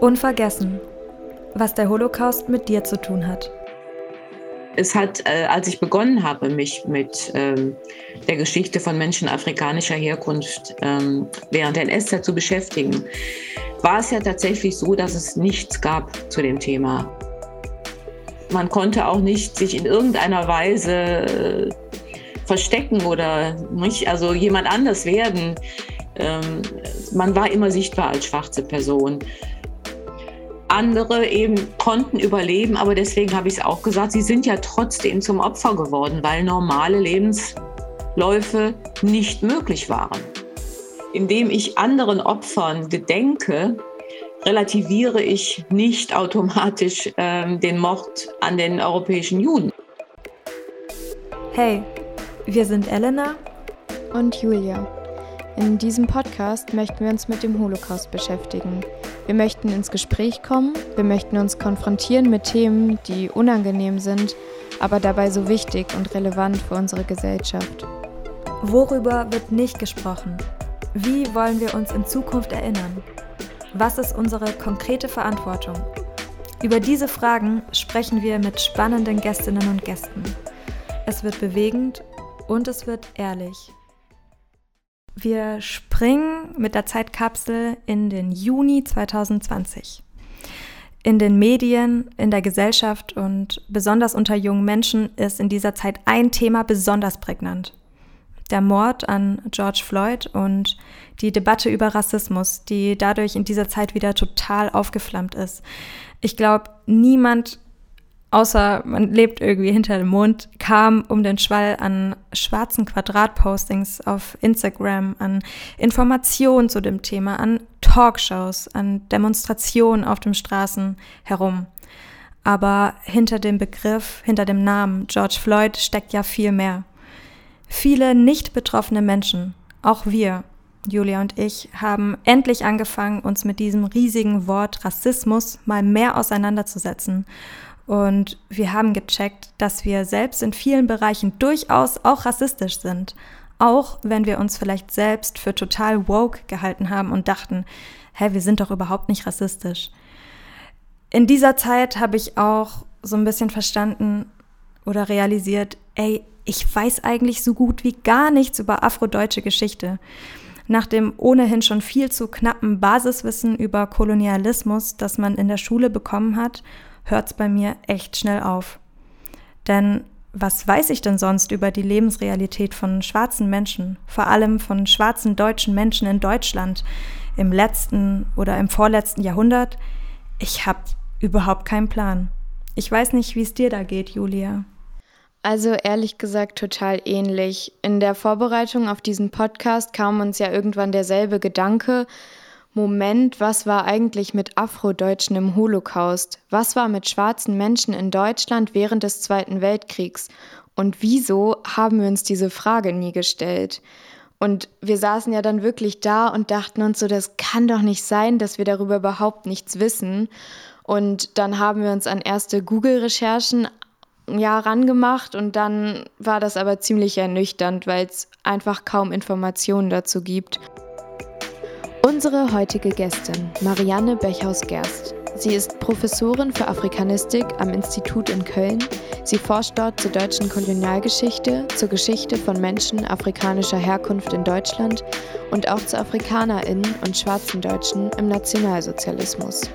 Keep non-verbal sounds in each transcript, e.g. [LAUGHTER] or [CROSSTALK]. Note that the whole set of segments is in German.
Unvergessen, was der Holocaust mit dir zu tun hat. Es hat, äh, als ich begonnen habe, mich mit ähm, der Geschichte von Menschen afrikanischer Herkunft ähm, während der NS-Zeit zu beschäftigen, war es ja tatsächlich so, dass es nichts gab zu dem Thema. Man konnte auch nicht sich in irgendeiner Weise äh, verstecken oder nicht, also jemand anders werden. Ähm, man war immer sichtbar als schwarze Person. Andere eben konnten überleben, aber deswegen habe ich es auch gesagt, sie sind ja trotzdem zum Opfer geworden, weil normale Lebensläufe nicht möglich waren. Indem ich anderen Opfern gedenke, relativiere ich nicht automatisch äh, den Mord an den europäischen Juden. Hey, wir sind Elena und Julia. In diesem Podcast möchten wir uns mit dem Holocaust beschäftigen. Wir möchten ins Gespräch kommen, wir möchten uns konfrontieren mit Themen, die unangenehm sind, aber dabei so wichtig und relevant für unsere Gesellschaft. Worüber wird nicht gesprochen? Wie wollen wir uns in Zukunft erinnern? Was ist unsere konkrete Verantwortung? Über diese Fragen sprechen wir mit spannenden Gästinnen und Gästen. Es wird bewegend und es wird ehrlich. Wir springen mit der Zeitkapsel in den Juni 2020. In den Medien, in der Gesellschaft und besonders unter jungen Menschen ist in dieser Zeit ein Thema besonders prägnant. Der Mord an George Floyd und die Debatte über Rassismus, die dadurch in dieser Zeit wieder total aufgeflammt ist. Ich glaube, niemand außer man lebt irgendwie hinter dem Mond, kam um den Schwall an schwarzen Quadratpostings auf Instagram, an Informationen zu dem Thema, an Talkshows, an Demonstrationen auf den Straßen herum. Aber hinter dem Begriff, hinter dem Namen George Floyd steckt ja viel mehr. Viele nicht betroffene Menschen, auch wir, Julia und ich, haben endlich angefangen, uns mit diesem riesigen Wort Rassismus mal mehr auseinanderzusetzen und wir haben gecheckt, dass wir selbst in vielen Bereichen durchaus auch rassistisch sind. Auch wenn wir uns vielleicht selbst für total woke gehalten haben und dachten, hä, wir sind doch überhaupt nicht rassistisch. In dieser Zeit habe ich auch so ein bisschen verstanden oder realisiert, ey, ich weiß eigentlich so gut wie gar nichts über afrodeutsche Geschichte. Nach dem ohnehin schon viel zu knappen Basiswissen über Kolonialismus, das man in der Schule bekommen hat hört es bei mir echt schnell auf. Denn was weiß ich denn sonst über die Lebensrealität von schwarzen Menschen, vor allem von schwarzen deutschen Menschen in Deutschland im letzten oder im vorletzten Jahrhundert? Ich habe überhaupt keinen Plan. Ich weiß nicht, wie es dir da geht, Julia. Also ehrlich gesagt total ähnlich. In der Vorbereitung auf diesen Podcast kam uns ja irgendwann derselbe Gedanke, Moment, was war eigentlich mit Afrodeutschen im Holocaust? Was war mit schwarzen Menschen in Deutschland während des Zweiten Weltkriegs? Und wieso haben wir uns diese Frage nie gestellt? Und wir saßen ja dann wirklich da und dachten uns so, das kann doch nicht sein, dass wir darüber überhaupt nichts wissen. Und dann haben wir uns an erste Google-Recherchen ja rangemacht und dann war das aber ziemlich ernüchternd, weil es einfach kaum Informationen dazu gibt. Unsere heutige Gästin, Marianne Bechhaus-Gerst. Sie ist Professorin für Afrikanistik am Institut in Köln. Sie forscht dort zur deutschen Kolonialgeschichte, zur Geschichte von Menschen afrikanischer Herkunft in Deutschland und auch zu AfrikanerInnen und schwarzen Deutschen im Nationalsozialismus.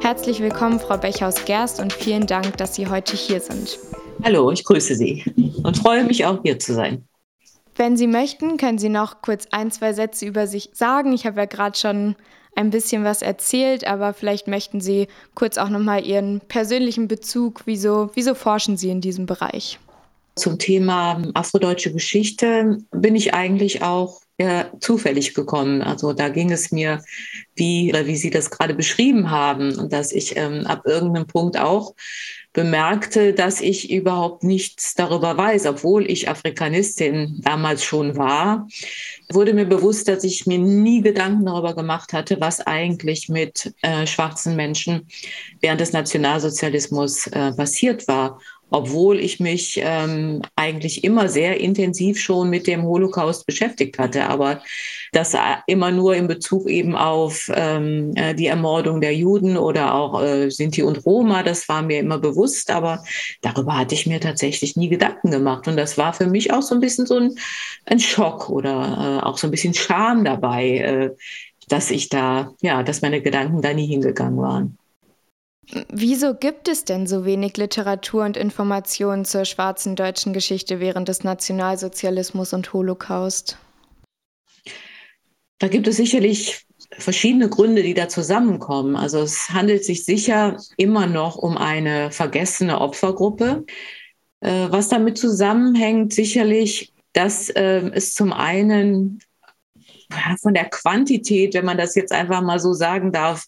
Herzlich willkommen, Frau Bechhaus-Gerst, und vielen Dank, dass Sie heute hier sind. Hallo, ich grüße Sie und freue mich auch hier zu sein. Wenn Sie möchten, können Sie noch kurz ein, zwei Sätze über sich sagen. Ich habe ja gerade schon ein bisschen was erzählt, aber vielleicht möchten Sie kurz auch nochmal Ihren persönlichen Bezug, wieso, wieso forschen Sie in diesem Bereich? Zum Thema afrodeutsche Geschichte bin ich eigentlich auch ja, zufällig gekommen. Also da ging es mir, wie, wie Sie das gerade beschrieben haben, dass ich ähm, ab irgendeinem Punkt auch bemerkte, dass ich überhaupt nichts darüber weiß, obwohl ich Afrikanistin damals schon war, wurde mir bewusst, dass ich mir nie Gedanken darüber gemacht hatte, was eigentlich mit äh, schwarzen Menschen während des Nationalsozialismus äh, passiert war. Obwohl ich mich ähm, eigentlich immer sehr intensiv schon mit dem Holocaust beschäftigt hatte, aber das immer nur in Bezug eben auf ähm, äh, die Ermordung der Juden oder auch äh, Sinti und Roma, das war mir immer bewusst, aber darüber hatte ich mir tatsächlich nie Gedanken gemacht. Und das war für mich auch so ein bisschen so ein, ein Schock oder äh, auch so ein bisschen Scham dabei, äh, dass ich da, ja, dass meine Gedanken da nie hingegangen waren. Wieso gibt es denn so wenig Literatur und Informationen zur schwarzen deutschen Geschichte während des Nationalsozialismus und Holocaust? Da gibt es sicherlich verschiedene Gründe, die da zusammenkommen. Also es handelt sich sicher immer noch um eine vergessene Opfergruppe. Äh, was damit zusammenhängt, sicherlich, dass äh, es zum einen von der Quantität, wenn man das jetzt einfach mal so sagen darf,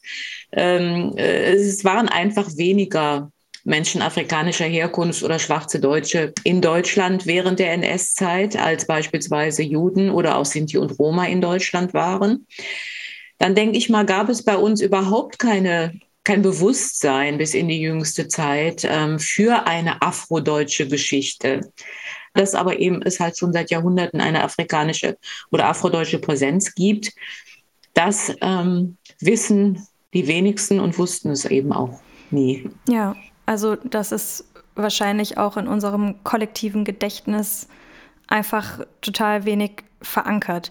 ähm, äh, es waren einfach weniger Menschen afrikanischer Herkunft oder schwarze Deutsche in Deutschland während der NS-Zeit, als beispielsweise Juden oder auch Sinti und Roma in Deutschland waren. Dann denke ich mal, gab es bei uns überhaupt keine kein Bewusstsein bis in die jüngste Zeit ähm, für eine afrodeutsche Geschichte dass aber eben es halt schon seit Jahrhunderten eine afrikanische oder afrodeutsche Präsenz gibt. Das ähm, wissen die wenigsten und wussten es eben auch nie. Ja, also das ist wahrscheinlich auch in unserem kollektiven Gedächtnis einfach total wenig verankert.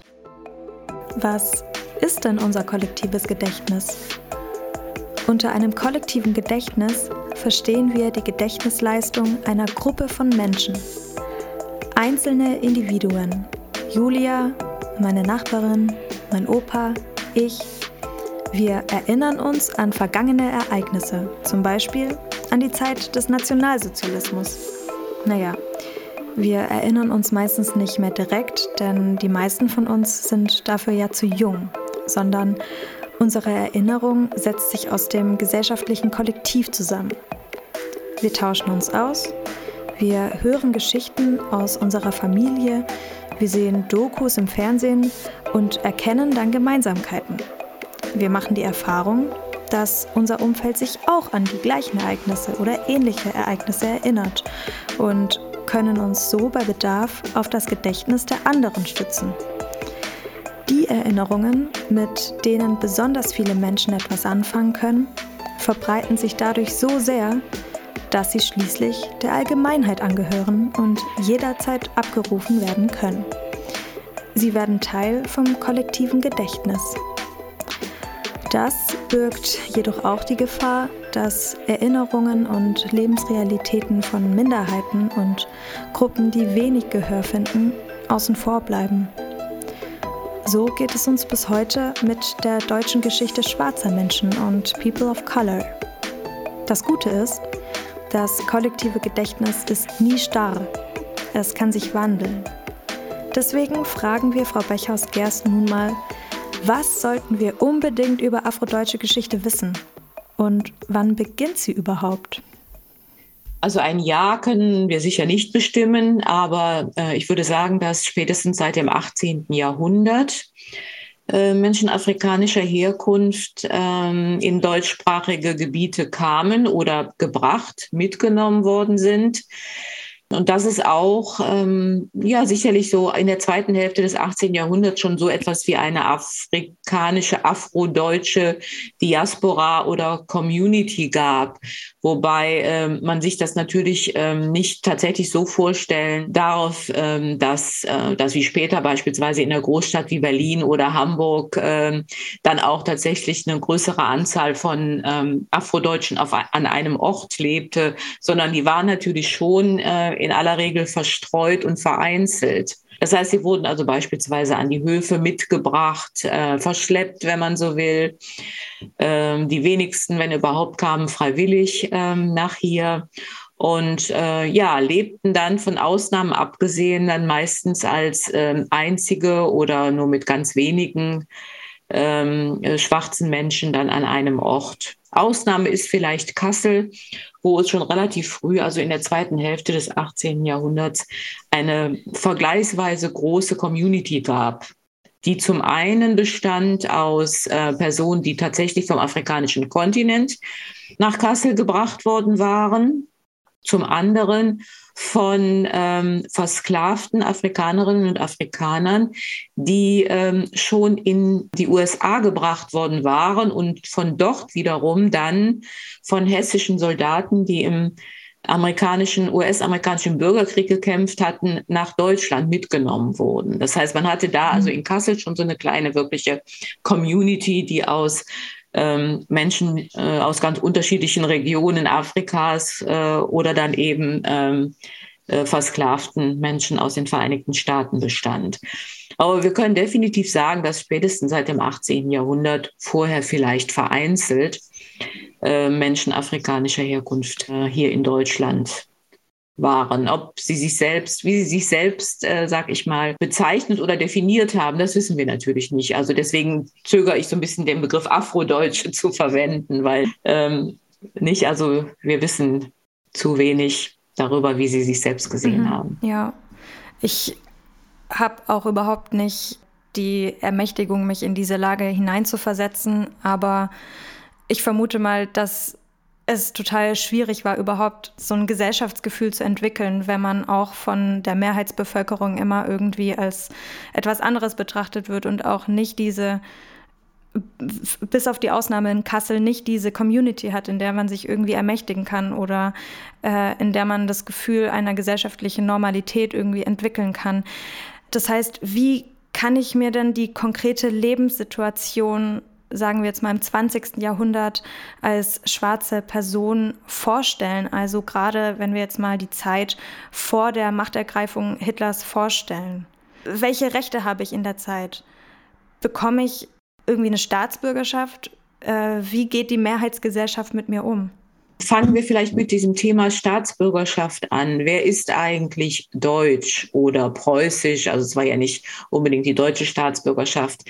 Was ist denn unser kollektives Gedächtnis? Unter einem kollektiven Gedächtnis verstehen wir die Gedächtnisleistung einer Gruppe von Menschen, Einzelne Individuen. Julia, meine Nachbarin, mein Opa, ich. Wir erinnern uns an vergangene Ereignisse, zum Beispiel an die Zeit des Nationalsozialismus. Naja, wir erinnern uns meistens nicht mehr direkt, denn die meisten von uns sind dafür ja zu jung, sondern unsere Erinnerung setzt sich aus dem gesellschaftlichen Kollektiv zusammen. Wir tauschen uns aus, wir hören Geschichten aus unserer Familie, wir sehen Dokus im Fernsehen und erkennen dann Gemeinsamkeiten. Wir machen die Erfahrung, dass unser Umfeld sich auch an die gleichen Ereignisse oder ähnliche Ereignisse erinnert und können uns so bei Bedarf auf das Gedächtnis der anderen stützen. Die Erinnerungen, mit denen besonders viele Menschen etwas anfangen können, verbreiten sich dadurch so sehr, dass sie schließlich der Allgemeinheit angehören und jederzeit abgerufen werden können. Sie werden Teil vom kollektiven Gedächtnis. Das birgt jedoch auch die Gefahr, dass Erinnerungen und Lebensrealitäten von Minderheiten und Gruppen, die wenig Gehör finden, außen vor bleiben. So geht es uns bis heute mit der deutschen Geschichte schwarzer Menschen und People of Color. Das Gute ist, das kollektive Gedächtnis ist nie starr. Es kann sich wandeln. Deswegen fragen wir Frau Bechhaus-Gerst nun mal, was sollten wir unbedingt über afrodeutsche Geschichte wissen? Und wann beginnt sie überhaupt? Also ein Jahr können wir sicher nicht bestimmen, aber äh, ich würde sagen, dass spätestens seit dem 18. Jahrhundert Menschen afrikanischer Herkunft ähm, in deutschsprachige Gebiete kamen oder gebracht, mitgenommen worden sind. Und das ist auch ähm, ja sicherlich so in der zweiten Hälfte des 18. Jahrhunderts schon so etwas wie eine afrikanische, afrodeutsche Diaspora oder Community gab, wobei ähm, man sich das natürlich ähm, nicht tatsächlich so vorstellen darf, ähm, dass, äh, dass wie später beispielsweise in einer Großstadt wie Berlin oder Hamburg ähm, dann auch tatsächlich eine größere Anzahl von ähm, Afrodeutschen auf, an einem Ort lebte, sondern die waren natürlich schon äh, in aller Regel verstreut und vereinzelt. Das heißt, sie wurden also beispielsweise an die Höfe mitgebracht, äh, verschleppt, wenn man so will. Ähm, die wenigsten, wenn überhaupt, kamen freiwillig ähm, nach hier und äh, ja, lebten dann von Ausnahmen abgesehen dann meistens als äh, einzige oder nur mit ganz wenigen ähm, äh, schwarzen Menschen dann an einem Ort. Ausnahme ist vielleicht Kassel, wo es schon relativ früh, also in der zweiten Hälfte des 18. Jahrhunderts, eine vergleichsweise große Community gab, die zum einen bestand aus äh, Personen, die tatsächlich vom afrikanischen Kontinent nach Kassel gebracht worden waren zum anderen von ähm, versklavten Afrikanerinnen und Afrikanern, die ähm, schon in die USA gebracht worden waren und von dort wiederum dann von hessischen Soldaten, die im amerikanischen, US-amerikanischen Bürgerkrieg gekämpft hatten, nach Deutschland mitgenommen wurden. Das heißt, man hatte da also mhm. in Kassel schon so eine kleine wirkliche Community, die aus ähm, Menschen äh, aus ganz unterschiedlichen Regionen Afrikas äh, oder dann eben ähm, äh, versklavten Menschen aus den Vereinigten Staaten bestand. Aber wir können definitiv sagen, dass spätestens seit dem 18. Jahrhundert, vorher vielleicht vereinzelt, Menschen afrikanischer Herkunft hier in Deutschland waren. Ob sie sich selbst, wie sie sich selbst, äh, sag ich mal, bezeichnet oder definiert haben, das wissen wir natürlich nicht. Also deswegen zögere ich so ein bisschen den Begriff Afrodeutsche [LAUGHS] zu verwenden, weil ähm, nicht, also wir wissen zu wenig darüber, wie sie sich selbst gesehen mhm, haben. Ja, ich habe auch überhaupt nicht die Ermächtigung, mich in diese Lage hineinzuversetzen, aber ich vermute mal, dass es total schwierig war, überhaupt so ein Gesellschaftsgefühl zu entwickeln, wenn man auch von der Mehrheitsbevölkerung immer irgendwie als etwas anderes betrachtet wird und auch nicht diese, bis auf die Ausnahme in Kassel, nicht diese Community hat, in der man sich irgendwie ermächtigen kann oder äh, in der man das Gefühl einer gesellschaftlichen Normalität irgendwie entwickeln kann. Das heißt, wie kann ich mir denn die konkrete Lebenssituation sagen wir jetzt mal im 20. Jahrhundert als schwarze Person vorstellen? Also gerade wenn wir jetzt mal die Zeit vor der Machtergreifung Hitlers vorstellen. Welche Rechte habe ich in der Zeit? Bekomme ich irgendwie eine Staatsbürgerschaft? Äh, wie geht die Mehrheitsgesellschaft mit mir um? Fangen wir vielleicht mit diesem Thema Staatsbürgerschaft an. Wer ist eigentlich deutsch oder preußisch? Also es war ja nicht unbedingt die deutsche Staatsbürgerschaft.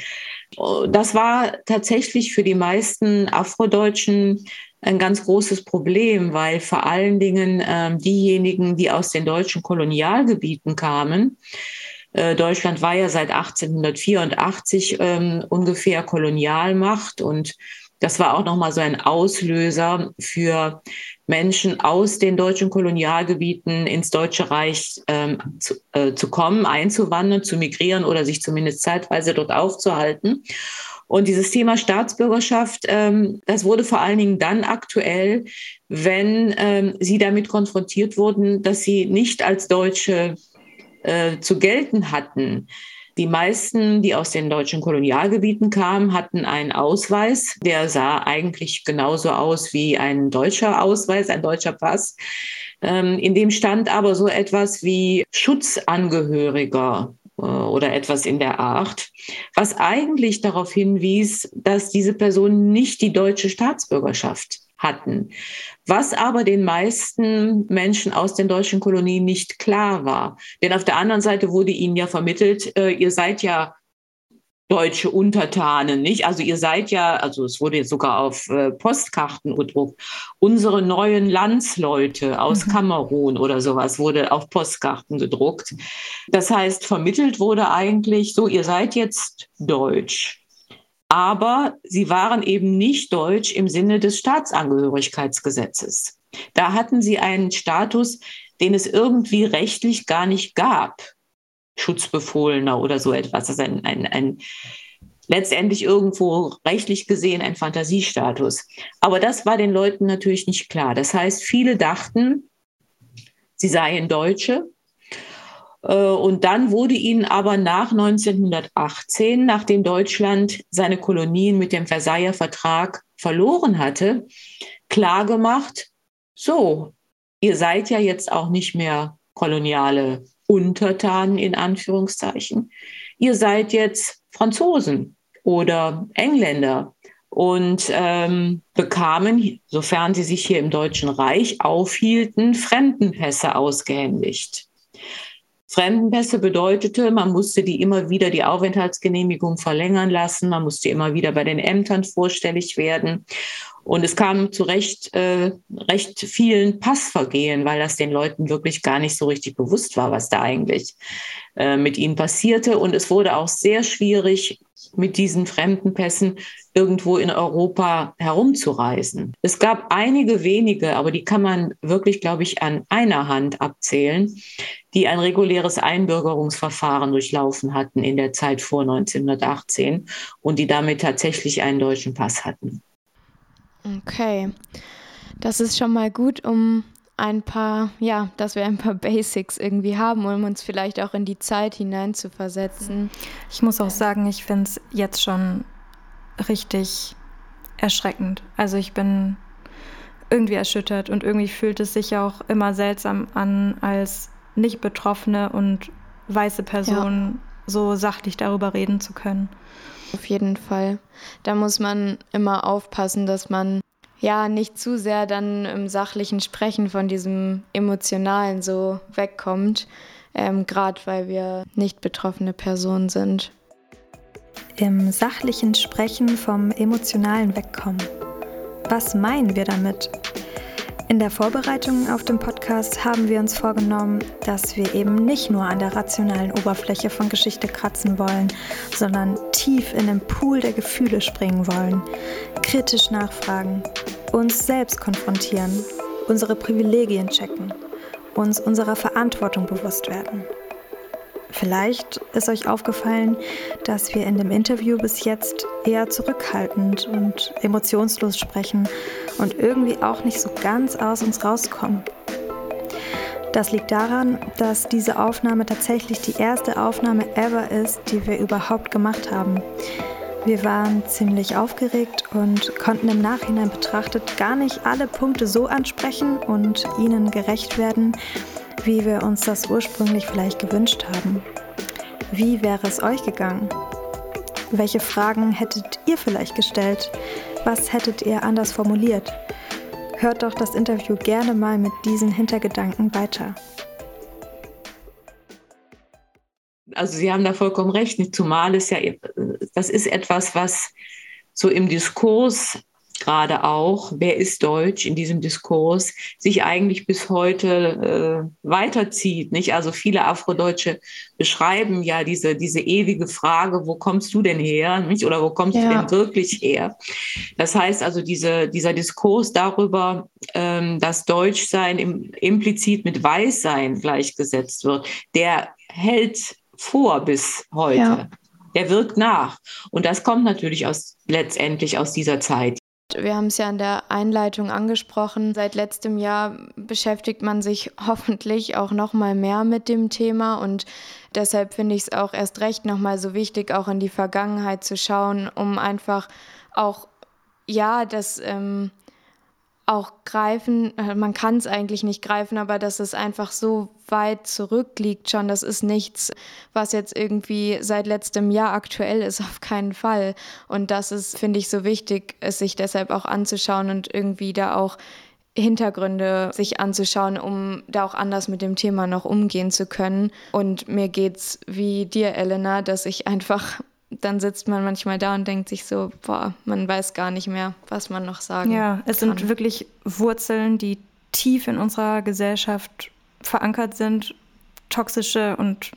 Das war tatsächlich für die meisten Afrodeutschen ein ganz großes Problem, weil vor allen Dingen äh, diejenigen, die aus den deutschen Kolonialgebieten kamen, äh, Deutschland war ja seit 1884 ähm, ungefähr Kolonialmacht und das war auch nochmal so ein Auslöser für Menschen aus den deutschen Kolonialgebieten ins Deutsche Reich ähm, zu, äh, zu kommen, einzuwandern, zu migrieren oder sich zumindest zeitweise dort aufzuhalten. Und dieses Thema Staatsbürgerschaft, ähm, das wurde vor allen Dingen dann aktuell, wenn ähm, sie damit konfrontiert wurden, dass sie nicht als Deutsche äh, zu gelten hatten. Die meisten, die aus den deutschen Kolonialgebieten kamen, hatten einen Ausweis, der sah eigentlich genauso aus wie ein deutscher Ausweis, ein deutscher Pass. Ähm, in dem stand aber so etwas wie Schutzangehöriger äh, oder etwas in der Art, was eigentlich darauf hinwies, dass diese Person nicht die deutsche Staatsbürgerschaft hatten. Was aber den meisten Menschen aus den deutschen Kolonien nicht klar war. Denn auf der anderen Seite wurde ihnen ja vermittelt, äh, ihr seid ja deutsche Untertanen, nicht? Also ihr seid ja, also es wurde jetzt sogar auf äh, Postkarten gedruckt, unsere neuen Landsleute aus mhm. Kamerun oder sowas wurde auf Postkarten gedruckt. Das heißt, vermittelt wurde eigentlich so, ihr seid jetzt deutsch aber sie waren eben nicht deutsch im Sinne des Staatsangehörigkeitsgesetzes. Da hatten sie einen Status, den es irgendwie rechtlich gar nicht gab. Schutzbefohlener oder so etwas. Das ist ein, ein, ein letztendlich irgendwo rechtlich gesehen ein Fantasiestatus. Aber das war den Leuten natürlich nicht klar. Das heißt, viele dachten, sie seien Deutsche, und dann wurde ihnen aber nach 1918, nachdem Deutschland seine Kolonien mit dem Versailler Vertrag verloren hatte, klargemacht, so, ihr seid ja jetzt auch nicht mehr koloniale Untertanen in Anführungszeichen. Ihr seid jetzt Franzosen oder Engländer und ähm, bekamen, sofern sie sich hier im Deutschen Reich aufhielten, Fremdenpässe ausgehändigt. Fremdenpässe bedeutete, man musste die immer wieder die Aufenthaltsgenehmigung verlängern lassen, man musste immer wieder bei den Ämtern vorstellig werden. Und es kam zu recht, äh, recht vielen Passvergehen, weil das den Leuten wirklich gar nicht so richtig bewusst war, was da eigentlich äh, mit ihnen passierte. Und es wurde auch sehr schwierig, mit diesen fremden Pässen irgendwo in Europa herumzureisen. Es gab einige wenige, aber die kann man wirklich, glaube ich, an einer Hand abzählen, die ein reguläres Einbürgerungsverfahren durchlaufen hatten in der Zeit vor 1918 und die damit tatsächlich einen deutschen Pass hatten. Okay, das ist schon mal gut, um ein paar, ja, dass wir ein paar [LAUGHS] Basics irgendwie haben, um uns vielleicht auch in die Zeit hineinzuversetzen. Ich muss auch sagen, ich finde es jetzt schon richtig erschreckend. Also ich bin irgendwie erschüttert und irgendwie fühlt es sich auch immer seltsam an, als nicht Betroffene und weiße Person ja. so sachlich darüber reden zu können. Auf jeden Fall. Da muss man immer aufpassen, dass man ja nicht zu sehr dann im sachlichen Sprechen von diesem emotionalen so wegkommt, ähm, gerade weil wir nicht betroffene Personen sind. Im sachlichen Sprechen vom emotionalen Wegkommen. Was meinen wir damit? In der Vorbereitung auf den Podcast haben wir uns vorgenommen, dass wir eben nicht nur an der rationalen Oberfläche von Geschichte kratzen wollen, sondern tief in den Pool der Gefühle springen wollen, kritisch nachfragen, uns selbst konfrontieren, unsere Privilegien checken, uns unserer Verantwortung bewusst werden. Vielleicht ist euch aufgefallen, dass wir in dem Interview bis jetzt eher zurückhaltend und emotionslos sprechen und irgendwie auch nicht so ganz aus uns rauskommen. Das liegt daran, dass diese Aufnahme tatsächlich die erste Aufnahme ever ist, die wir überhaupt gemacht haben. Wir waren ziemlich aufgeregt und konnten im Nachhinein betrachtet gar nicht alle Punkte so ansprechen und ihnen gerecht werden, wie wir uns das ursprünglich vielleicht gewünscht haben. Wie wäre es euch gegangen? Welche Fragen hättet ihr vielleicht gestellt? Was hättet ihr anders formuliert? Hört doch das Interview gerne mal mit diesen Hintergedanken weiter. Also Sie haben da vollkommen recht, zumal es ja, das ist etwas, was so im Diskurs gerade auch, wer ist Deutsch in diesem Diskurs, sich eigentlich bis heute äh, weiterzieht. Nicht? Also viele Afrodeutsche beschreiben ja diese, diese ewige Frage, wo kommst du denn her? Nicht? Oder wo kommst ja. du denn wirklich her? Das heißt also, diese, dieser Diskurs darüber, ähm, dass Deutschsein im, implizit mit Weißsein gleichgesetzt wird, der hält vor bis heute. Ja. Der wirkt nach. Und das kommt natürlich aus, letztendlich aus dieser Zeit. Wir haben es ja in der Einleitung angesprochen. Seit letztem Jahr beschäftigt man sich [LAUGHS] hoffentlich auch noch mal mehr mit dem Thema und deshalb finde ich es auch erst recht noch mal so wichtig, auch in die Vergangenheit zu schauen, um einfach auch ja das ähm, auch greifen, äh, man kann es eigentlich nicht greifen, aber dass es einfach so weit zurückliegt schon, das ist nichts, was jetzt irgendwie seit letztem Jahr aktuell ist, [LAUGHS] auf keinen Fall. Und das ist, finde ich, so wichtig, es sich deshalb auch anzuschauen und irgendwie da auch Hintergründe sich anzuschauen, um da auch anders mit dem Thema noch umgehen zu können. Und mir geht's wie dir, Elena, dass ich einfach dann sitzt man manchmal da und denkt sich so, boah, man weiß gar nicht mehr, was man noch sagen kann. Ja, es kann. sind wirklich Wurzeln, die tief in unserer Gesellschaft verankert sind, toxische und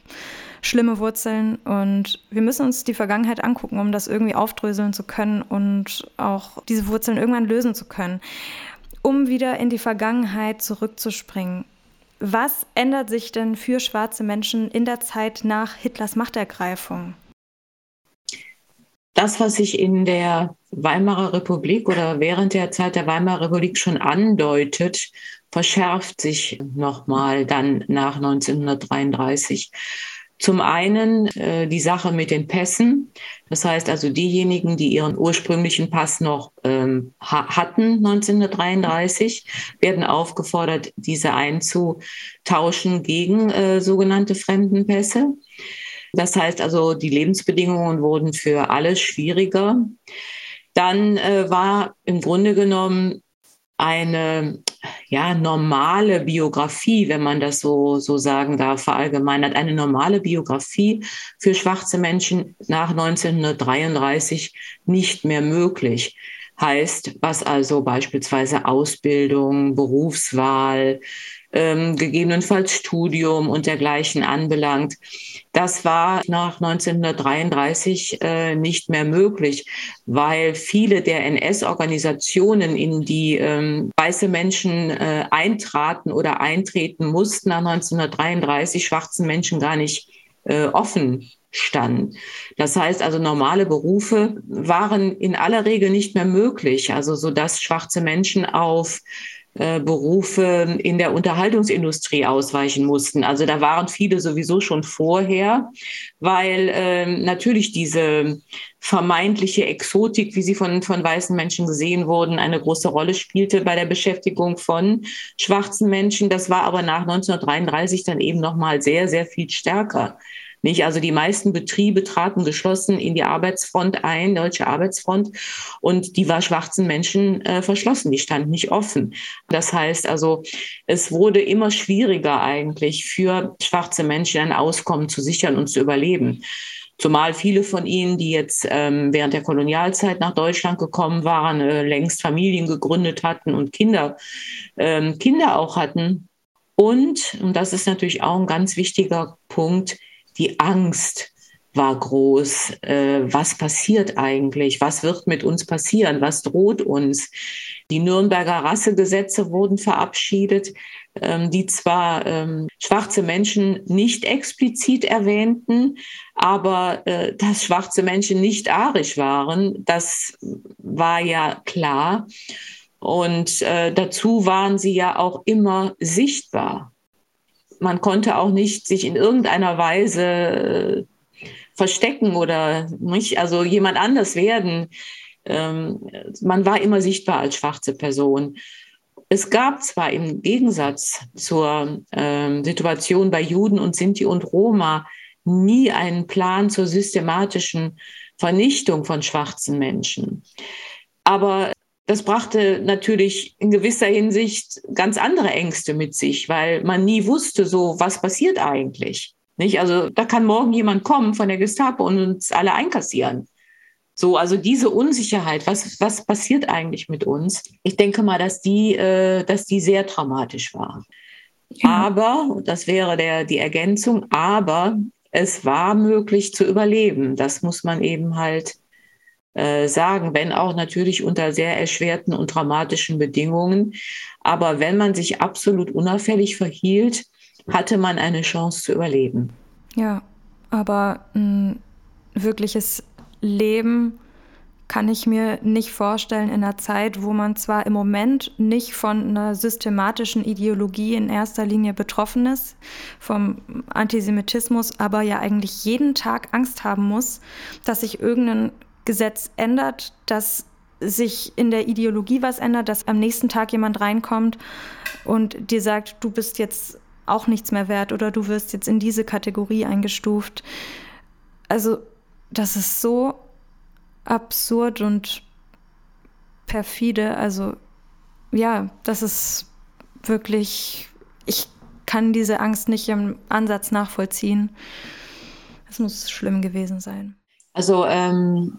schlimme Wurzeln. Und wir müssen uns die Vergangenheit angucken, um das irgendwie aufdröseln zu können und auch diese Wurzeln irgendwann lösen zu können. Um wieder in die Vergangenheit zurückzuspringen. Was ändert sich denn für schwarze Menschen in der Zeit nach Hitlers Machtergreifung? Das, was sich in der Weimarer Republik oder während der Zeit der Weimarer Republik schon andeutet, verschärft sich nochmal dann nach 1933. Zum einen äh, die Sache mit den Pässen. Das heißt also, diejenigen, die ihren ursprünglichen Pass noch ähm, ha hatten 1933, werden aufgefordert, diese einzutauschen gegen äh, sogenannte Fremdenpässe. Das heißt also, die Lebensbedingungen wurden für alle schwieriger. Dann äh, war im Grunde genommen eine ja, normale Biografie, wenn man das so, so sagen darf, verallgemeinert, eine normale Biografie für schwarze Menschen nach 1933 nicht mehr möglich. heißt, was also beispielsweise Ausbildung, Berufswahl, ähm, gegebenenfalls Studium und dergleichen anbelangt. Das war nach 1933 äh, nicht mehr möglich, weil viele der NS-Organisationen, in die ähm, weiße Menschen äh, eintraten oder eintreten mussten, nach 1933 schwarzen Menschen gar nicht äh, offen stand. Das heißt also, normale Berufe waren in aller Regel nicht mehr möglich, also so dass schwarze Menschen auf Berufe in der Unterhaltungsindustrie ausweichen mussten. Also da waren viele sowieso schon vorher, weil äh, natürlich diese vermeintliche Exotik, wie sie von, von weißen Menschen gesehen wurden, eine große Rolle spielte bei der Beschäftigung von schwarzen Menschen. Das war aber nach 1933 dann eben noch mal sehr, sehr viel stärker. Nicht? Also die meisten Betriebe traten geschlossen in die Arbeitsfront ein, deutsche Arbeitsfront, und die war schwarzen Menschen äh, verschlossen, die stand nicht offen. Das heißt also, es wurde immer schwieriger eigentlich für schwarze Menschen ein Auskommen zu sichern und zu überleben. Zumal viele von ihnen, die jetzt ähm, während der Kolonialzeit nach Deutschland gekommen waren, äh, längst Familien gegründet hatten und Kinder, ähm, Kinder auch hatten. Und, und das ist natürlich auch ein ganz wichtiger Punkt, die Angst war groß. Äh, was passiert eigentlich? Was wird mit uns passieren? Was droht uns? Die Nürnberger Rassegesetze wurden verabschiedet, ähm, die zwar ähm, schwarze Menschen nicht explizit erwähnten, aber äh, dass schwarze Menschen nicht arisch waren, das war ja klar. Und äh, dazu waren sie ja auch immer sichtbar man konnte auch nicht sich in irgendeiner Weise äh, verstecken oder nicht, also jemand anders werden. Ähm, man war immer sichtbar als schwarze Person. Es gab zwar im Gegensatz zur ähm, Situation bei Juden und Sinti und Roma nie einen Plan zur systematischen Vernichtung von schwarzen Menschen. Aber das brachte natürlich in gewisser Hinsicht ganz andere Ängste mit sich, weil man nie wusste, so was passiert eigentlich. Nicht? Also da kann morgen jemand kommen von der Gestapo und uns alle einkassieren. So, also diese Unsicherheit, was, was passiert eigentlich mit uns? Ich denke mal, dass die, äh, dass die sehr traumatisch war. Ja. Aber, das wäre der, die Ergänzung, aber es war möglich zu überleben. Das muss man eben halt äh, sagen, wenn auch natürlich unter sehr erschwerten und dramatischen Bedingungen. Aber wenn man sich absolut unauffällig verhielt, hatte man eine Chance zu überleben. Ja, aber ein wirkliches Leben kann ich mir nicht vorstellen in einer Zeit, wo man zwar im Moment nicht von einer systematischen Ideologie in erster Linie betroffen ist, vom Antisemitismus, aber ja eigentlich jeden Tag Angst haben muss, dass sich irgendein Gesetz ändert, dass sich in der Ideologie was ändert, dass am nächsten Tag jemand reinkommt und dir sagt, du bist jetzt auch nichts mehr wert oder du wirst jetzt in diese Kategorie eingestuft. Also das ist so absurd und perfide. Also ja, das ist wirklich, ich kann diese Angst nicht im Ansatz nachvollziehen. Es muss schlimm gewesen sein. Also ähm,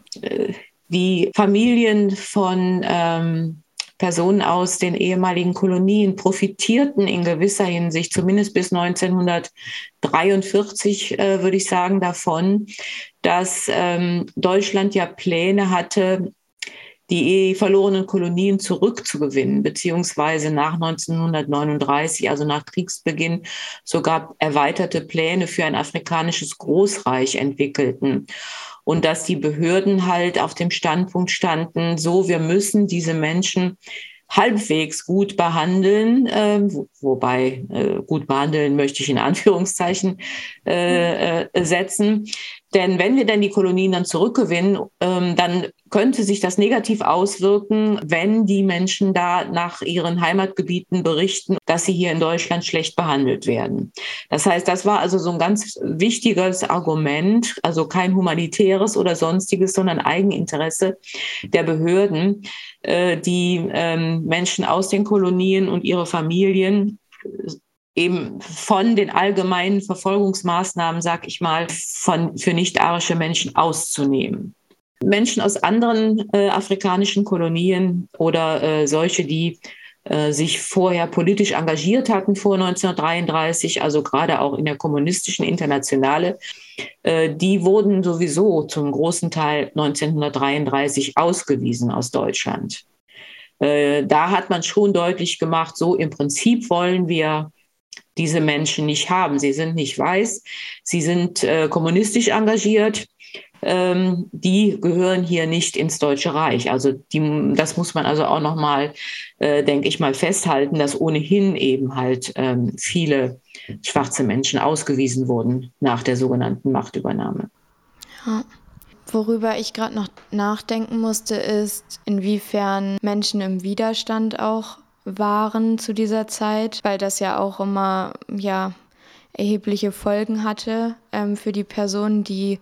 die Familien von ähm, Personen aus den ehemaligen Kolonien profitierten in gewisser Hinsicht, zumindest bis 1943, äh, würde ich sagen, davon, dass ähm, Deutschland ja Pläne hatte, die verlorenen Kolonien zurückzugewinnen, beziehungsweise nach 1939, also nach Kriegsbeginn, sogar erweiterte Pläne für ein afrikanisches Großreich entwickelten und dass die Behörden halt auf dem Standpunkt standen, so, wir müssen diese Menschen halbwegs gut behandeln, äh, wobei äh, gut behandeln möchte ich in Anführungszeichen äh, äh, setzen. Denn wenn wir dann die Kolonien dann zurückgewinnen, ähm, dann könnte sich das negativ auswirken, wenn die Menschen da nach ihren Heimatgebieten berichten, dass sie hier in Deutschland schlecht behandelt werden. Das heißt, das war also so ein ganz wichtiges Argument, also kein humanitäres oder sonstiges, sondern Eigeninteresse der Behörden, äh, die ähm, Menschen aus den Kolonien und ihre Familien eben von den allgemeinen Verfolgungsmaßnahmen, sag ich mal, von, für nicht-arische Menschen auszunehmen. Menschen aus anderen äh, afrikanischen Kolonien oder äh, solche, die äh, sich vorher politisch engagiert hatten vor 1933, also gerade auch in der kommunistischen Internationale, äh, die wurden sowieso zum großen Teil 1933 ausgewiesen aus Deutschland. Äh, da hat man schon deutlich gemacht, so im Prinzip wollen wir diese Menschen nicht haben. Sie sind nicht weiß, sie sind kommunistisch engagiert ähm, die gehören hier nicht ins Deutsche Reich. Also die, das muss man also auch nochmal, äh, denke ich mal, festhalten, dass ohnehin eben halt ähm, viele schwarze Menschen ausgewiesen wurden nach der sogenannten Machtübernahme. Ja. Worüber ich gerade noch nachdenken musste, ist, inwiefern Menschen im Widerstand auch waren zu dieser Zeit, weil das ja auch immer ja erhebliche Folgen hatte ähm, für die Personen, die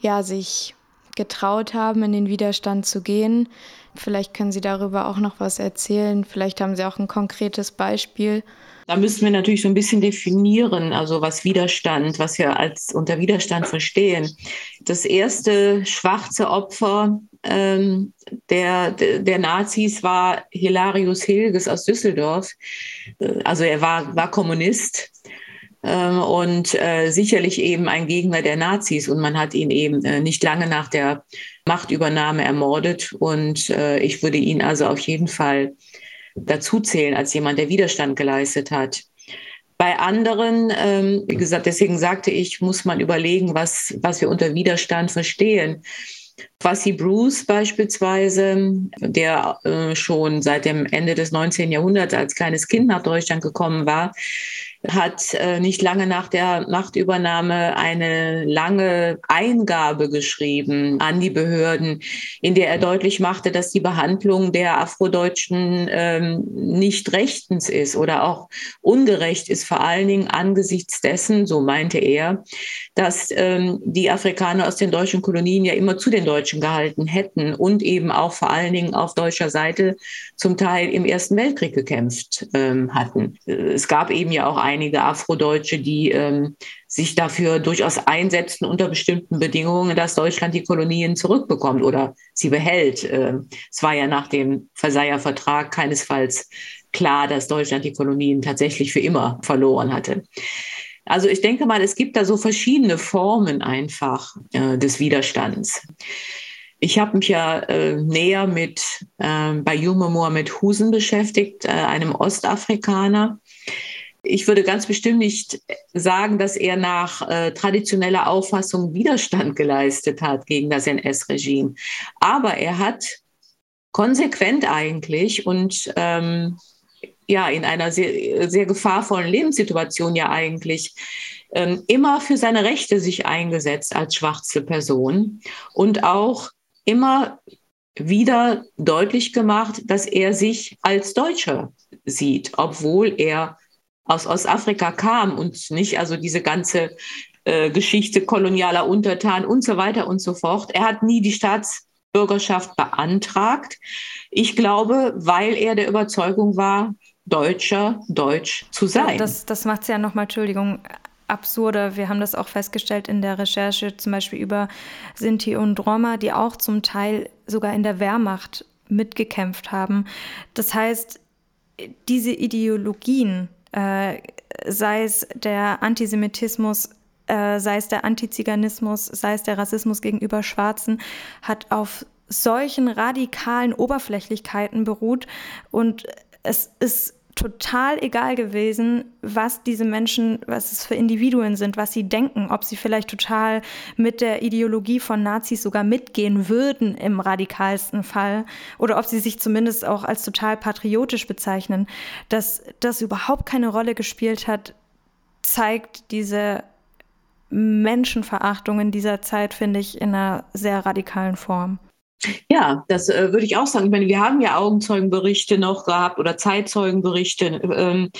ja, sich getraut haben, in den Widerstand zu gehen. Vielleicht können Sie darüber auch noch was erzählen. Vielleicht haben Sie auch ein konkretes Beispiel. Da müssen wir natürlich so ein bisschen definieren, also was Widerstand, was wir als unter Widerstand verstehen. Das erste schwarze Opfer ähm, der, der Nazis war Hilarius Hilges aus Düsseldorf. Also er war, war Kommunist ähm, und äh, sicherlich eben ein Gegner der Nazis. Und man hat ihn eben äh, nicht lange nach der Machtübernahme ermordet. Und äh, ich würde ihn also auf jeden Fall dazu zählen als jemand, der Widerstand geleistet hat. Bei anderen, ähm, wie gesagt, deswegen sagte ich, muss man überlegen, was, was wir unter Widerstand verstehen. Quasi Bruce beispielsweise, der äh, schon seit dem Ende des 19. Jahrhunderts als kleines Kind nach Deutschland gekommen war, hat äh, nicht lange nach der Machtübernahme eine lange Eingabe geschrieben an die Behörden, in der er deutlich machte, dass die Behandlung der Afrodeutschen ähm, nicht rechtens ist oder auch ungerecht ist, vor allen Dingen angesichts dessen, so meinte er, dass ähm, die Afrikaner aus den deutschen Kolonien ja immer zu den Deutschen gehalten hätten und eben auch vor allen Dingen auf deutscher Seite zum Teil im Ersten Weltkrieg gekämpft ähm, hatten. Es gab eben ja auch einige Afrodeutsche, die ähm, sich dafür durchaus einsetzten unter bestimmten Bedingungen, dass Deutschland die Kolonien zurückbekommt oder sie behält. Ähm, es war ja nach dem Versailler Vertrag keinesfalls klar, dass Deutschland die Kolonien tatsächlich für immer verloren hatte. Also ich denke mal, es gibt da so verschiedene Formen einfach äh, des Widerstands. Ich habe mich ja äh, näher mit äh, Bayume Mohamed Husen beschäftigt, äh, einem Ostafrikaner. Ich würde ganz bestimmt nicht sagen, dass er nach äh, traditioneller Auffassung Widerstand geleistet hat gegen das NS-Regime. Aber er hat konsequent eigentlich und ähm, ja in einer sehr, sehr gefahrvollen Lebenssituation ja eigentlich ähm, immer für seine Rechte sich eingesetzt als schwarze Person und auch immer wieder deutlich gemacht, dass er sich als Deutscher sieht, obwohl er aus Ostafrika kam und nicht also diese ganze äh, Geschichte kolonialer Untertan und so weiter und so fort. Er hat nie die Staatsbürgerschaft beantragt. Ich glaube, weil er der Überzeugung war, Deutscher, Deutsch zu sein. Das, das macht es ja nochmal, Entschuldigung, absurder. Wir haben das auch festgestellt in der Recherche, zum Beispiel über Sinti und Roma, die auch zum Teil sogar in der Wehrmacht mitgekämpft haben. Das heißt, diese Ideologien, äh, sei es der Antisemitismus, äh, sei es der Antiziganismus, sei es der Rassismus gegenüber Schwarzen, hat auf solchen radikalen Oberflächlichkeiten beruht und es ist total egal gewesen, was diese Menschen, was es für Individuen sind, was sie denken, ob sie vielleicht total mit der Ideologie von Nazis sogar mitgehen würden im radikalsten Fall oder ob sie sich zumindest auch als total patriotisch bezeichnen. Dass das überhaupt keine Rolle gespielt hat, zeigt diese Menschenverachtung in dieser Zeit, finde ich, in einer sehr radikalen Form. Ja, das äh, würde ich auch sagen. Ich meine, wir haben ja Augenzeugenberichte noch gehabt oder Zeitzeugenberichte ähm,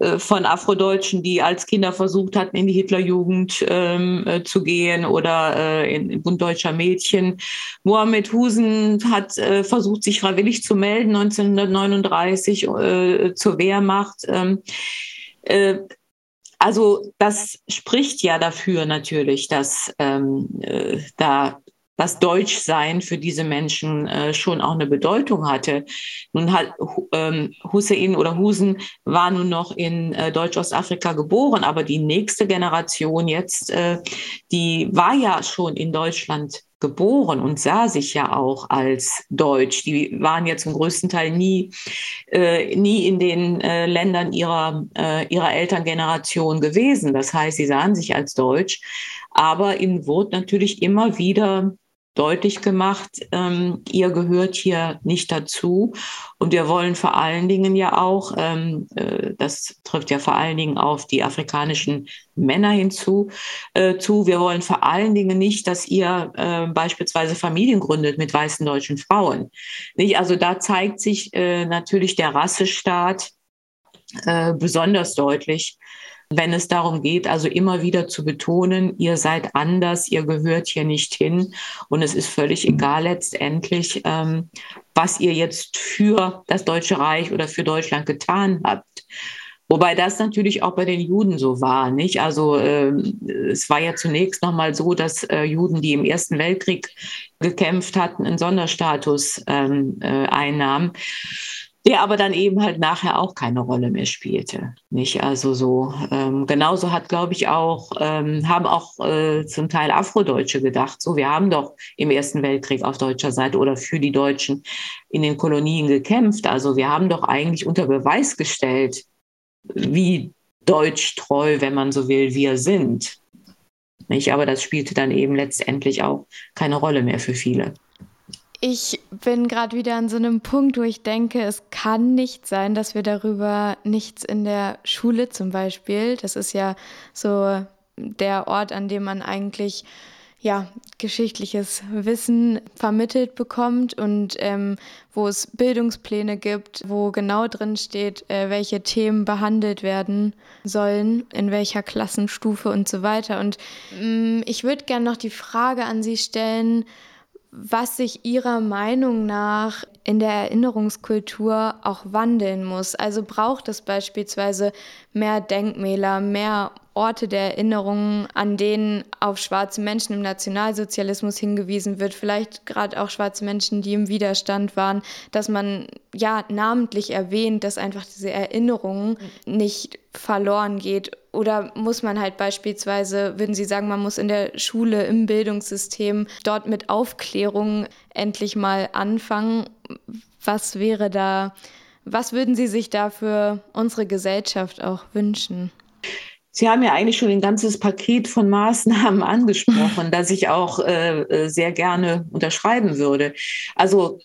äh, von Afrodeutschen, die als Kinder versucht hatten, in die Hitlerjugend ähm, äh, zu gehen oder äh, in, in Bund Deutscher Mädchen. Mohamed Husen hat äh, versucht, sich freiwillig zu melden 1939 äh, zur Wehrmacht. Ähm, also das spricht ja dafür natürlich, dass ähm, da das Deutschsein für diese Menschen äh, schon auch eine Bedeutung hatte. Nun hat ähm, Hussein oder Husen war nun noch in äh, Deutsch-Ostafrika geboren, aber die nächste Generation jetzt, äh, die war ja schon in Deutschland geboren und sah sich ja auch als Deutsch. Die waren ja zum größten Teil nie, äh, nie in den äh, Ländern ihrer, äh, ihrer Elterngeneration gewesen. Das heißt, sie sahen sich als Deutsch. Aber ihnen wurde natürlich immer wieder deutlich gemacht, ähm, ihr gehört hier nicht dazu. Und wir wollen vor allen Dingen ja auch, ähm, äh, das trifft ja vor allen Dingen auf die afrikanischen Männer hinzu, äh, zu, wir wollen vor allen Dingen nicht, dass ihr äh, beispielsweise Familien gründet mit weißen deutschen Frauen. Nicht? Also da zeigt sich äh, natürlich der Rassestaat äh, besonders deutlich wenn es darum geht, also immer wieder zu betonen, ihr seid anders, ihr gehört hier nicht hin und es ist völlig egal letztendlich, ähm, was ihr jetzt für das Deutsche Reich oder für Deutschland getan habt. Wobei das natürlich auch bei den Juden so war, nicht? Also äh, es war ja zunächst nochmal so, dass äh, Juden, die im Ersten Weltkrieg gekämpft hatten, einen Sonderstatus ähm, äh, einnahmen der aber dann eben halt nachher auch keine Rolle mehr spielte. Nicht? Also so, ähm, genauso hat, glaube ich, auch, ähm, haben auch äh, zum Teil Afrodeutsche gedacht, so, wir haben doch im Ersten Weltkrieg auf deutscher Seite oder für die Deutschen in den Kolonien gekämpft. Also wir haben doch eigentlich unter Beweis gestellt, wie deutschtreu, wenn man so will, wir sind. Nicht? Aber das spielte dann eben letztendlich auch keine Rolle mehr für viele. Ich bin gerade wieder an so einem Punkt, wo ich denke, es kann nicht sein, dass wir darüber nichts in der Schule zum Beispiel, das ist ja so der Ort, an dem man eigentlich ja, geschichtliches Wissen vermittelt bekommt und ähm, wo es Bildungspläne gibt, wo genau drin steht, äh, welche Themen behandelt werden sollen, in welcher Klassenstufe und so weiter. Und ähm, ich würde gerne noch die Frage an Sie stellen, was sich Ihrer Meinung nach in der Erinnerungskultur auch wandeln muss. Also braucht es beispielsweise mehr Denkmäler, mehr Orte der Erinnerung, an denen auf schwarze Menschen im Nationalsozialismus hingewiesen wird, vielleicht gerade auch schwarze Menschen, die im Widerstand waren, dass man ja namentlich erwähnt, dass einfach diese Erinnerung nicht verloren geht. Oder muss man halt beispielsweise, würden Sie sagen, man muss in der Schule, im Bildungssystem dort mit Aufklärung endlich mal anfangen? Was wäre da, was würden Sie sich da für unsere Gesellschaft auch wünschen? Sie haben ja eigentlich schon ein ganzes Paket von Maßnahmen [LAUGHS] angesprochen, das ich auch äh, äh, sehr gerne unterschreiben würde. Also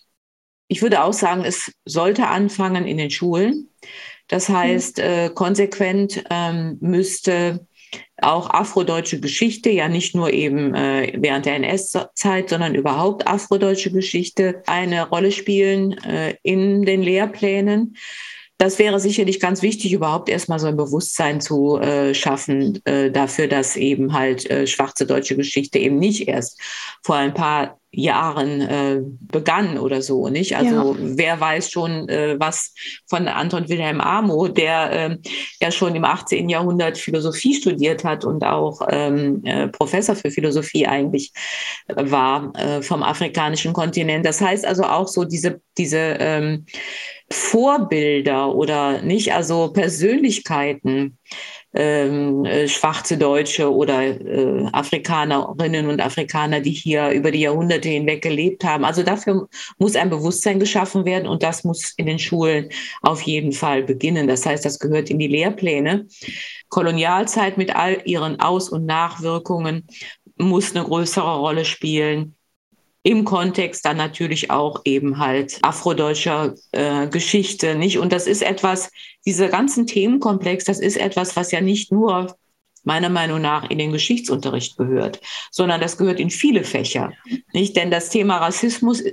ich würde auch sagen, es sollte anfangen in den Schulen. Das mhm. heißt, äh, konsequent ähm, müsste auch afrodeutsche Geschichte, ja nicht nur eben äh, während der NS-Zeit, sondern überhaupt afrodeutsche Geschichte eine Rolle spielen äh, in den Lehrplänen das wäre sicherlich ganz wichtig, überhaupt erstmal so ein Bewusstsein zu äh, schaffen äh, dafür, dass eben halt äh, schwarze deutsche Geschichte eben nicht erst vor ein paar Jahren äh, begann oder so, nicht? Also ja. wer weiß schon äh, was von Anton Wilhelm Amo, der äh, ja schon im 18. Jahrhundert Philosophie studiert hat und auch ähm, äh, Professor für Philosophie eigentlich war äh, vom afrikanischen Kontinent. Das heißt also auch so diese, diese ähm, Vorbilder oder nicht, also Persönlichkeiten, ähm, äh, schwarze Deutsche oder äh, Afrikanerinnen und Afrikaner, die hier über die Jahrhunderte hinweg gelebt haben. Also dafür muss ein Bewusstsein geschaffen werden und das muss in den Schulen auf jeden Fall beginnen. Das heißt, das gehört in die Lehrpläne. Kolonialzeit mit all ihren Aus- und Nachwirkungen muss eine größere Rolle spielen im Kontext dann natürlich auch eben halt afrodeutscher äh, Geschichte, nicht? Und das ist etwas, dieser ganzen Themenkomplex, das ist etwas, was ja nicht nur meiner Meinung nach in den Geschichtsunterricht gehört, sondern das gehört in viele Fächer, nicht? Denn das Thema Rassismus,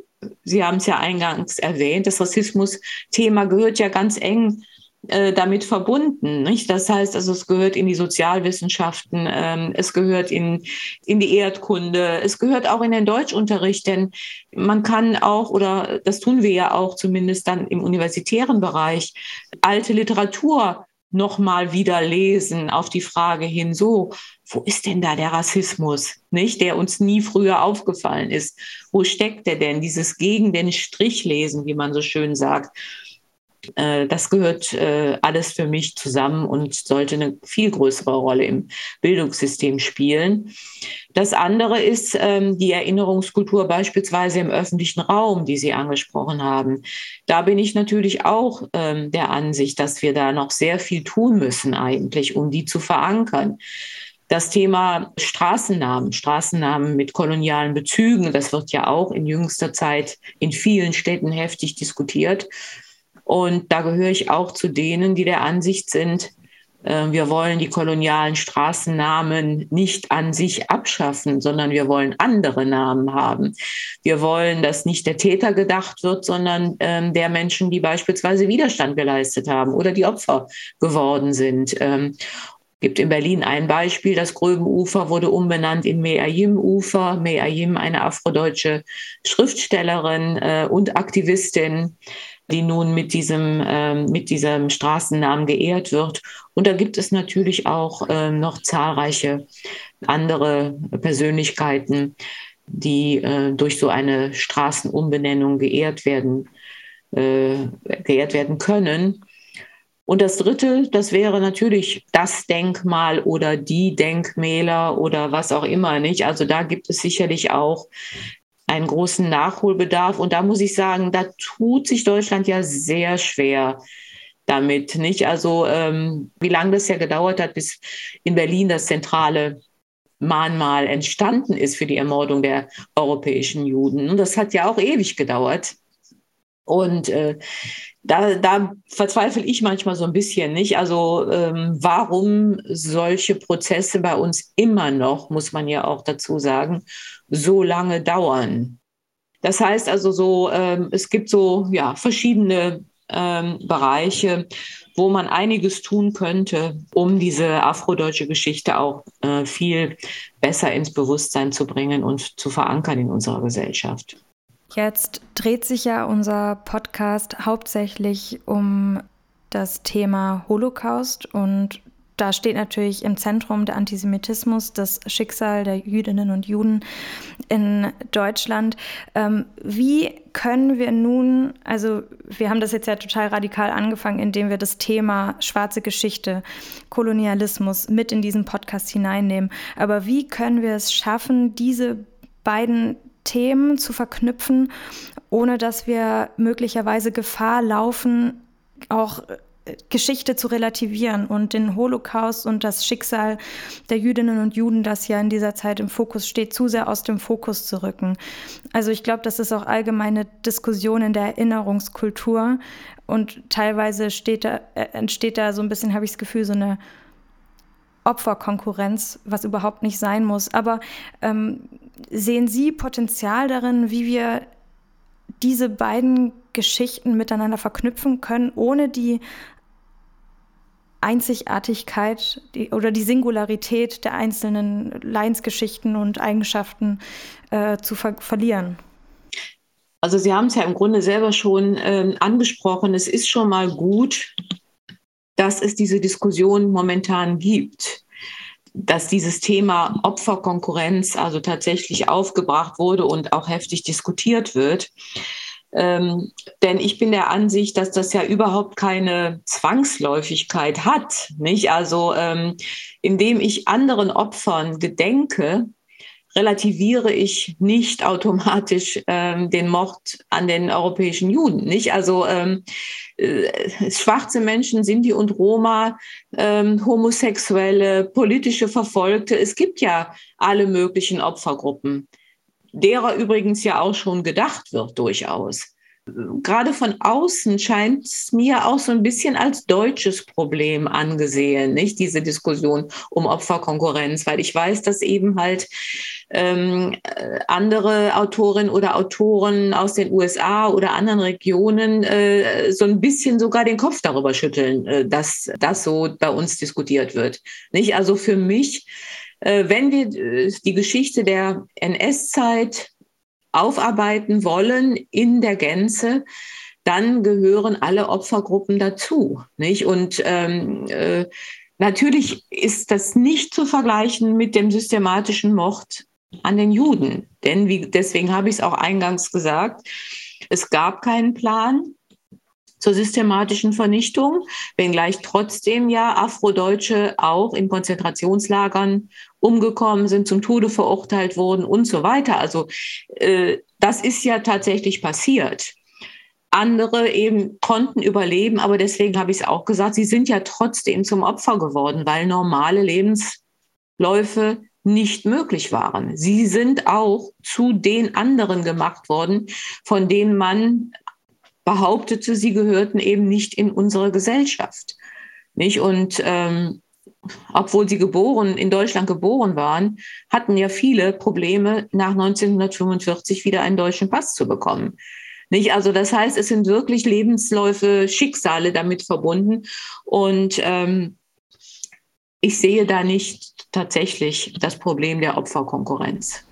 Sie haben es ja eingangs erwähnt, das Rassismus-Thema gehört ja ganz eng äh, damit verbunden. Nicht? Das heißt, also es gehört in die Sozialwissenschaften, ähm, es gehört in, in die Erdkunde, es gehört auch in den Deutschunterricht, denn man kann auch, oder das tun wir ja auch zumindest dann im universitären Bereich, alte Literatur nochmal wieder lesen auf die Frage hin, so, wo ist denn da der Rassismus, nicht, der uns nie früher aufgefallen ist? Wo steckt der denn? Dieses gegen den Strich lesen, wie man so schön sagt. Äh, das gehört äh, alles für mich zusammen und sollte eine viel größere Rolle im Bildungssystem spielen. Das andere ist ähm, die Erinnerungskultur beispielsweise im öffentlichen Raum, die Sie angesprochen haben. Da bin ich natürlich auch ähm, der Ansicht, dass wir da noch sehr viel tun müssen eigentlich, um die zu verankern. Das Thema Straßennamen, Straßennamen mit kolonialen Bezügen, das wird ja auch in jüngster Zeit in vielen Städten heftig diskutiert. Und da gehöre ich auch zu denen, die der Ansicht sind, äh, wir wollen die kolonialen Straßennamen nicht an sich abschaffen, sondern wir wollen andere Namen haben. Wir wollen, dass nicht der Täter gedacht wird, sondern ähm, der Menschen, die beispielsweise Widerstand geleistet haben oder die Opfer geworden sind. Ähm, gibt in Berlin ein Beispiel, das Gröbenufer wurde umbenannt in Meayim-Ufer. Meayim, eine afrodeutsche Schriftstellerin äh, und Aktivistin, die nun mit diesem, ähm, mit diesem Straßennamen geehrt wird. Und da gibt es natürlich auch ähm, noch zahlreiche andere Persönlichkeiten, die äh, durch so eine Straßenumbenennung geehrt werden, äh, geehrt werden können. Und das Dritte, das wäre natürlich das Denkmal oder die Denkmäler oder was auch immer, nicht? Also da gibt es sicherlich auch einen großen Nachholbedarf. Und da muss ich sagen, da tut sich Deutschland ja sehr schwer damit. Nicht? Also ähm, wie lange das ja gedauert hat, bis in Berlin das zentrale Mahnmal entstanden ist für die Ermordung der europäischen Juden. Und das hat ja auch ewig gedauert. Und äh, da, da verzweifle ich manchmal so ein bisschen nicht. Also ähm, warum solche Prozesse bei uns immer noch, muss man ja auch dazu sagen, so lange dauern. Das heißt also so, ähm, es gibt so ja verschiedene ähm, Bereiche, wo man einiges tun könnte, um diese afrodeutsche Geschichte auch äh, viel besser ins Bewusstsein zu bringen und zu verankern in unserer Gesellschaft. Jetzt dreht sich ja unser Podcast hauptsächlich um das Thema Holocaust und da steht natürlich im Zentrum der Antisemitismus, das Schicksal der Jüdinnen und Juden in Deutschland. Ähm, wie können wir nun, also wir haben das jetzt ja total radikal angefangen, indem wir das Thema schwarze Geschichte, Kolonialismus mit in diesen Podcast hineinnehmen. Aber wie können wir es schaffen, diese beiden Themen zu verknüpfen, ohne dass wir möglicherweise Gefahr laufen, auch Geschichte zu relativieren und den Holocaust und das Schicksal der Jüdinnen und Juden, das ja in dieser Zeit im Fokus steht, zu sehr aus dem Fokus zu rücken. Also ich glaube, das ist auch allgemeine Diskussion in der Erinnerungskultur und teilweise da, äh, entsteht da so ein bisschen, habe ich das Gefühl, so eine Opferkonkurrenz, was überhaupt nicht sein muss. Aber ähm, sehen Sie Potenzial darin, wie wir diese beiden Geschichten miteinander verknüpfen können, ohne die Einzigartigkeit die, oder die Singularität der einzelnen Leinsgeschichten und Eigenschaften äh, zu ver verlieren. Also Sie haben es ja im Grunde selber schon äh, angesprochen. Es ist schon mal gut, dass es diese Diskussion momentan gibt dass dieses Thema Opferkonkurrenz also tatsächlich aufgebracht wurde und auch heftig diskutiert wird. Ähm, denn ich bin der Ansicht, dass das ja überhaupt keine Zwangsläufigkeit hat. Nicht? Also ähm, indem ich anderen Opfern gedenke, relativiere ich nicht automatisch ähm, den Mord an den europäischen Juden. Nicht? Also ähm, äh, schwarze Menschen, Sinti und Roma, ähm, Homosexuelle, politische Verfolgte. Es gibt ja alle möglichen Opfergruppen derer übrigens ja auch schon gedacht wird durchaus. Gerade von außen scheint es mir auch so ein bisschen als deutsches Problem angesehen, nicht diese Diskussion um Opferkonkurrenz, weil ich weiß, dass eben halt ähm, andere Autorinnen oder Autoren aus den USA oder anderen Regionen äh, so ein bisschen sogar den Kopf darüber schütteln, äh, dass das so bei uns diskutiert wird. Nicht also für mich äh, wenn wir äh, die Geschichte der NS-Zeit aufarbeiten wollen in der Gänze, dann gehören alle Opfergruppen dazu. Nicht? Und ähm, äh, natürlich ist das nicht zu vergleichen mit dem systematischen Mord an den Juden. Denn wie, deswegen habe ich es auch eingangs gesagt, es gab keinen Plan zur systematischen Vernichtung, wenngleich trotzdem ja Afrodeutsche auch in Konzentrationslagern umgekommen sind, zum Tode verurteilt wurden und so weiter. Also äh, das ist ja tatsächlich passiert. Andere eben konnten überleben, aber deswegen habe ich es auch gesagt, sie sind ja trotzdem zum Opfer geworden, weil normale Lebensläufe nicht möglich waren. Sie sind auch zu den anderen gemacht worden, von denen man behauptete, sie gehörten eben nicht in unsere Gesellschaft. Nicht? Und ähm, obwohl sie geboren, in Deutschland geboren waren, hatten ja viele Probleme, nach 1945 wieder einen deutschen Pass zu bekommen. Nicht? Also das heißt, es sind wirklich Lebensläufe, Schicksale damit verbunden. Und ähm, ich sehe da nicht tatsächlich das Problem der Opferkonkurrenz.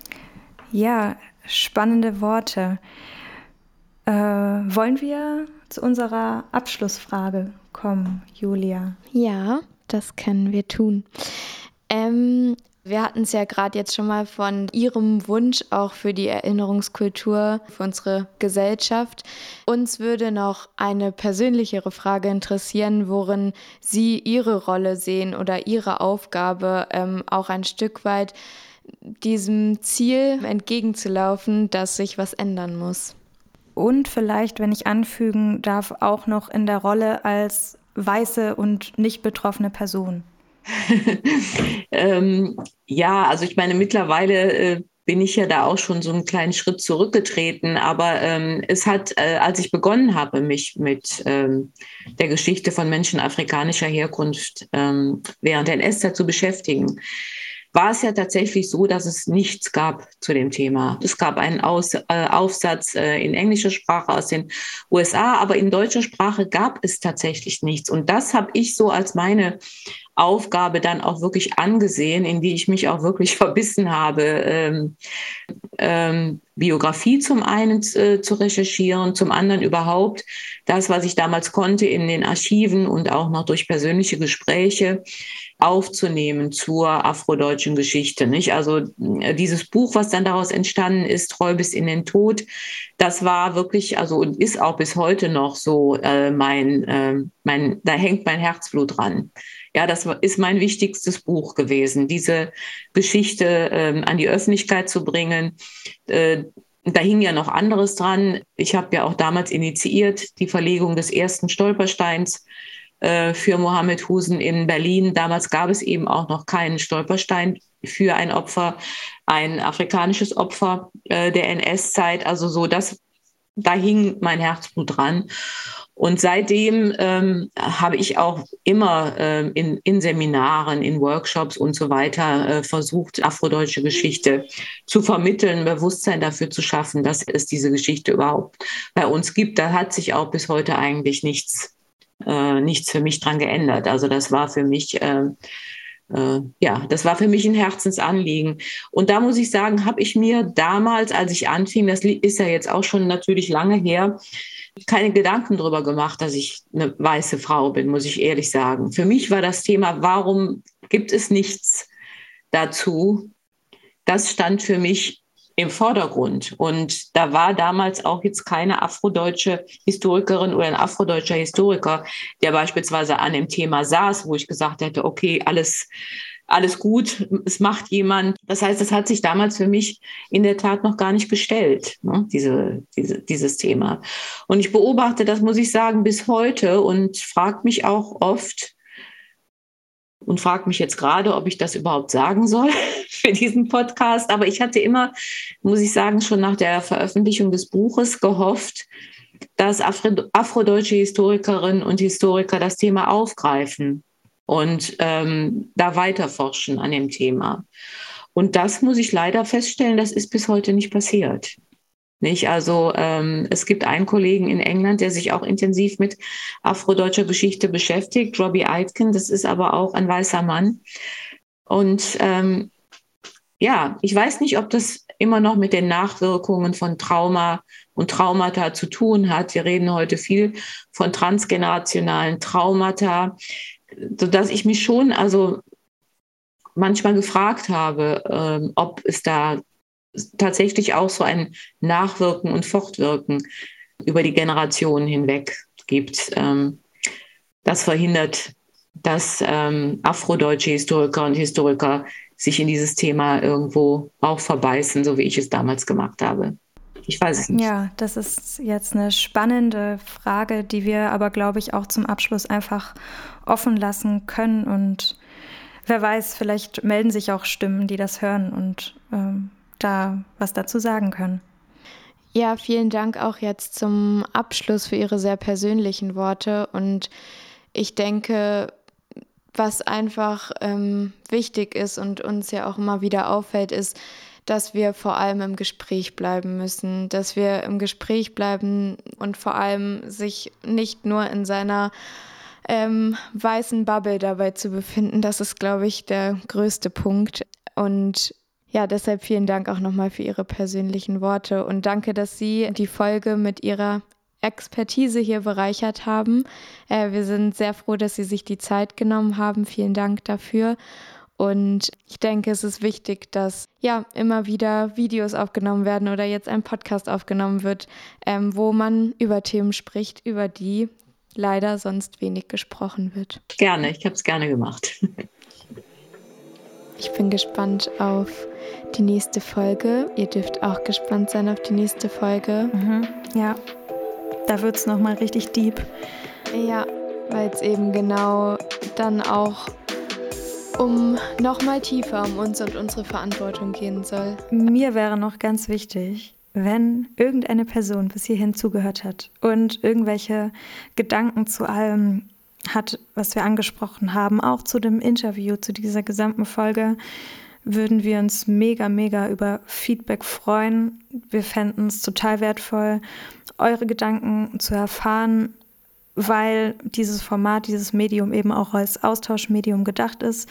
Ja, spannende Worte. Äh, wollen wir zu unserer Abschlussfrage kommen, Julia? Ja, das können wir tun. Ähm, wir hatten es ja gerade jetzt schon mal von Ihrem Wunsch auch für die Erinnerungskultur, für unsere Gesellschaft. Uns würde noch eine persönlichere Frage interessieren, worin Sie Ihre Rolle sehen oder Ihre Aufgabe ähm, auch ein Stück weit diesem Ziel entgegenzulaufen, dass sich was ändern muss. Und vielleicht, wenn ich anfügen darf, auch noch in der Rolle als weiße und nicht betroffene Person. [LAUGHS] ähm, ja, also ich meine, mittlerweile äh, bin ich ja da auch schon so einen kleinen Schritt zurückgetreten. Aber ähm, es hat, äh, als ich begonnen habe, mich mit ähm, der Geschichte von Menschen afrikanischer Herkunft ähm, während der NS-Zeit zu beschäftigen, war es ja tatsächlich so, dass es nichts gab zu dem Thema. Es gab einen Aus, äh, Aufsatz äh, in englischer Sprache aus den USA, aber in deutscher Sprache gab es tatsächlich nichts. Und das habe ich so als meine Aufgabe dann auch wirklich angesehen, in die ich mich auch wirklich [LAUGHS] verbissen habe, ähm, ähm, Biografie zum einen äh, zu recherchieren, zum anderen überhaupt das, was ich damals konnte in den Archiven und auch noch durch persönliche Gespräche aufzunehmen zur afrodeutschen Geschichte. Nicht? Also äh, dieses Buch, was dann daraus entstanden ist, Treu bis in den Tod, das war wirklich, also und ist auch bis heute noch so äh, mein, äh, mein, da hängt mein Herzblut dran. Ja, das ist mein wichtigstes Buch gewesen, diese Geschichte äh, an die Öffentlichkeit zu bringen. Äh, da hing ja noch anderes dran. Ich habe ja auch damals initiiert die Verlegung des ersten Stolpersteins äh, für Mohammed Husen in Berlin. Damals gab es eben auch noch keinen Stolperstein für ein Opfer, ein afrikanisches Opfer äh, der NS-Zeit. Also so, das, da hing mein Herzblut dran. Und seitdem ähm, habe ich auch immer ähm, in, in, Seminaren, in Workshops und so weiter äh, versucht, afrodeutsche Geschichte zu vermitteln, Bewusstsein dafür zu schaffen, dass es diese Geschichte überhaupt bei uns gibt. Da hat sich auch bis heute eigentlich nichts äh, nichts für mich dran geändert. Also das war für mich, äh, äh, ja, das war für mich ein Herzensanliegen. Und da muss ich sagen, habe ich mir damals, als ich anfing, das ist ja jetzt auch schon natürlich lange her, keine Gedanken darüber gemacht, dass ich eine weiße Frau bin, muss ich ehrlich sagen. Für mich war das Thema, warum gibt es nichts dazu? Das stand für mich im Vordergrund. Und da war damals auch jetzt keine afrodeutsche Historikerin oder ein afrodeutscher Historiker, der beispielsweise an dem Thema saß, wo ich gesagt hätte, okay, alles, alles gut, es macht jemand. Das heißt, es hat sich damals für mich in der Tat noch gar nicht gestellt, ne, diese, diese, dieses Thema. Und ich beobachte, das muss ich sagen, bis heute und frage mich auch oft, und frage mich jetzt gerade, ob ich das überhaupt sagen soll [LAUGHS] für diesen Podcast. Aber ich hatte immer, muss ich sagen, schon nach der Veröffentlichung des Buches gehofft, dass Afro afrodeutsche Historikerinnen und Historiker das Thema aufgreifen und ähm, da weiterforschen an dem Thema. Und das muss ich leider feststellen, das ist bis heute nicht passiert. Nicht? Also ähm, es gibt einen Kollegen in England, der sich auch intensiv mit afrodeutscher Geschichte beschäftigt, Robbie Aitken, das ist aber auch ein weißer Mann. Und ähm, ja, ich weiß nicht, ob das immer noch mit den Nachwirkungen von Trauma und Traumata zu tun hat. Wir reden heute viel von transgenerationalen Traumata, sodass ich mich schon also manchmal gefragt habe, ähm, ob es da tatsächlich auch so ein Nachwirken und Fortwirken über die Generationen hinweg gibt. Ähm, das verhindert, dass ähm, afrodeutsche Historiker und Historiker sich in dieses Thema irgendwo auch verbeißen, so wie ich es damals gemacht habe. Ich weiß es nicht. Ja, das ist jetzt eine spannende Frage, die wir aber, glaube ich, auch zum Abschluss einfach offen lassen können. Und wer weiß, vielleicht melden sich auch Stimmen, die das hören und ähm, da was dazu sagen können. Ja, vielen Dank auch jetzt zum Abschluss für Ihre sehr persönlichen Worte. Und ich denke, was einfach ähm, wichtig ist und uns ja auch immer wieder auffällt, ist, dass wir vor allem im Gespräch bleiben müssen, dass wir im Gespräch bleiben und vor allem sich nicht nur in seiner ähm, weißen Bubble dabei zu befinden. Das ist, glaube ich, der größte Punkt. Und ja, deshalb vielen Dank auch nochmal für Ihre persönlichen Worte und danke, dass Sie die Folge mit Ihrer Expertise hier bereichert haben. Äh, wir sind sehr froh, dass Sie sich die Zeit genommen haben. Vielen Dank dafür. Und ich denke, es ist wichtig, dass ja immer wieder Videos aufgenommen werden oder jetzt ein Podcast aufgenommen wird, ähm, wo man über Themen spricht, über die leider sonst wenig gesprochen wird. Gerne, ich habe es gerne gemacht. Ich bin gespannt auf die nächste Folge. Ihr dürft auch gespannt sein auf die nächste Folge. Mhm, ja, da wird es nochmal richtig deep. Ja, weil es eben genau dann auch um nochmal tiefer um uns und unsere Verantwortung gehen soll. Mir wäre noch ganz wichtig, wenn irgendeine Person bis hierhin zugehört hat und irgendwelche Gedanken zu allem hat, was wir angesprochen haben, auch zu dem Interview, zu dieser gesamten Folge, würden wir uns mega, mega über Feedback freuen. Wir fänden es total wertvoll, eure Gedanken zu erfahren, weil dieses Format, dieses Medium eben auch als Austauschmedium gedacht ist.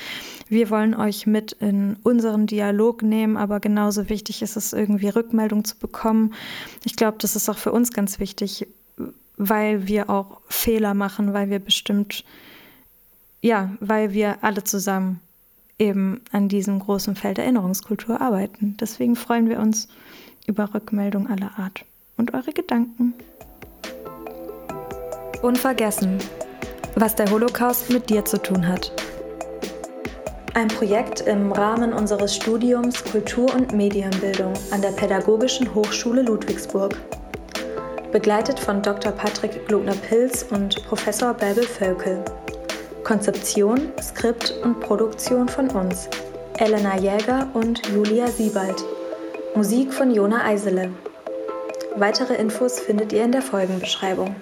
Wir wollen euch mit in unseren Dialog nehmen, aber genauso wichtig ist es, irgendwie Rückmeldung zu bekommen. Ich glaube, das ist auch für uns ganz wichtig, weil wir auch Fehler machen, weil wir bestimmt, ja, weil wir alle zusammen eben an diesem großen Feld Erinnerungskultur arbeiten. Deswegen freuen wir uns über Rückmeldung aller Art und eure Gedanken. Unvergessen, was der Holocaust mit dir zu tun hat. Ein Projekt im Rahmen unseres Studiums Kultur- und Medienbildung an der Pädagogischen Hochschule Ludwigsburg begleitet von Dr. Patrick Glogner-Pilz und Professor Bärbel Völkel. Konzeption, Skript und Produktion von uns, Elena Jäger und Julia Siebald. Musik von Jona Eisele. Weitere Infos findet ihr in der Folgenbeschreibung.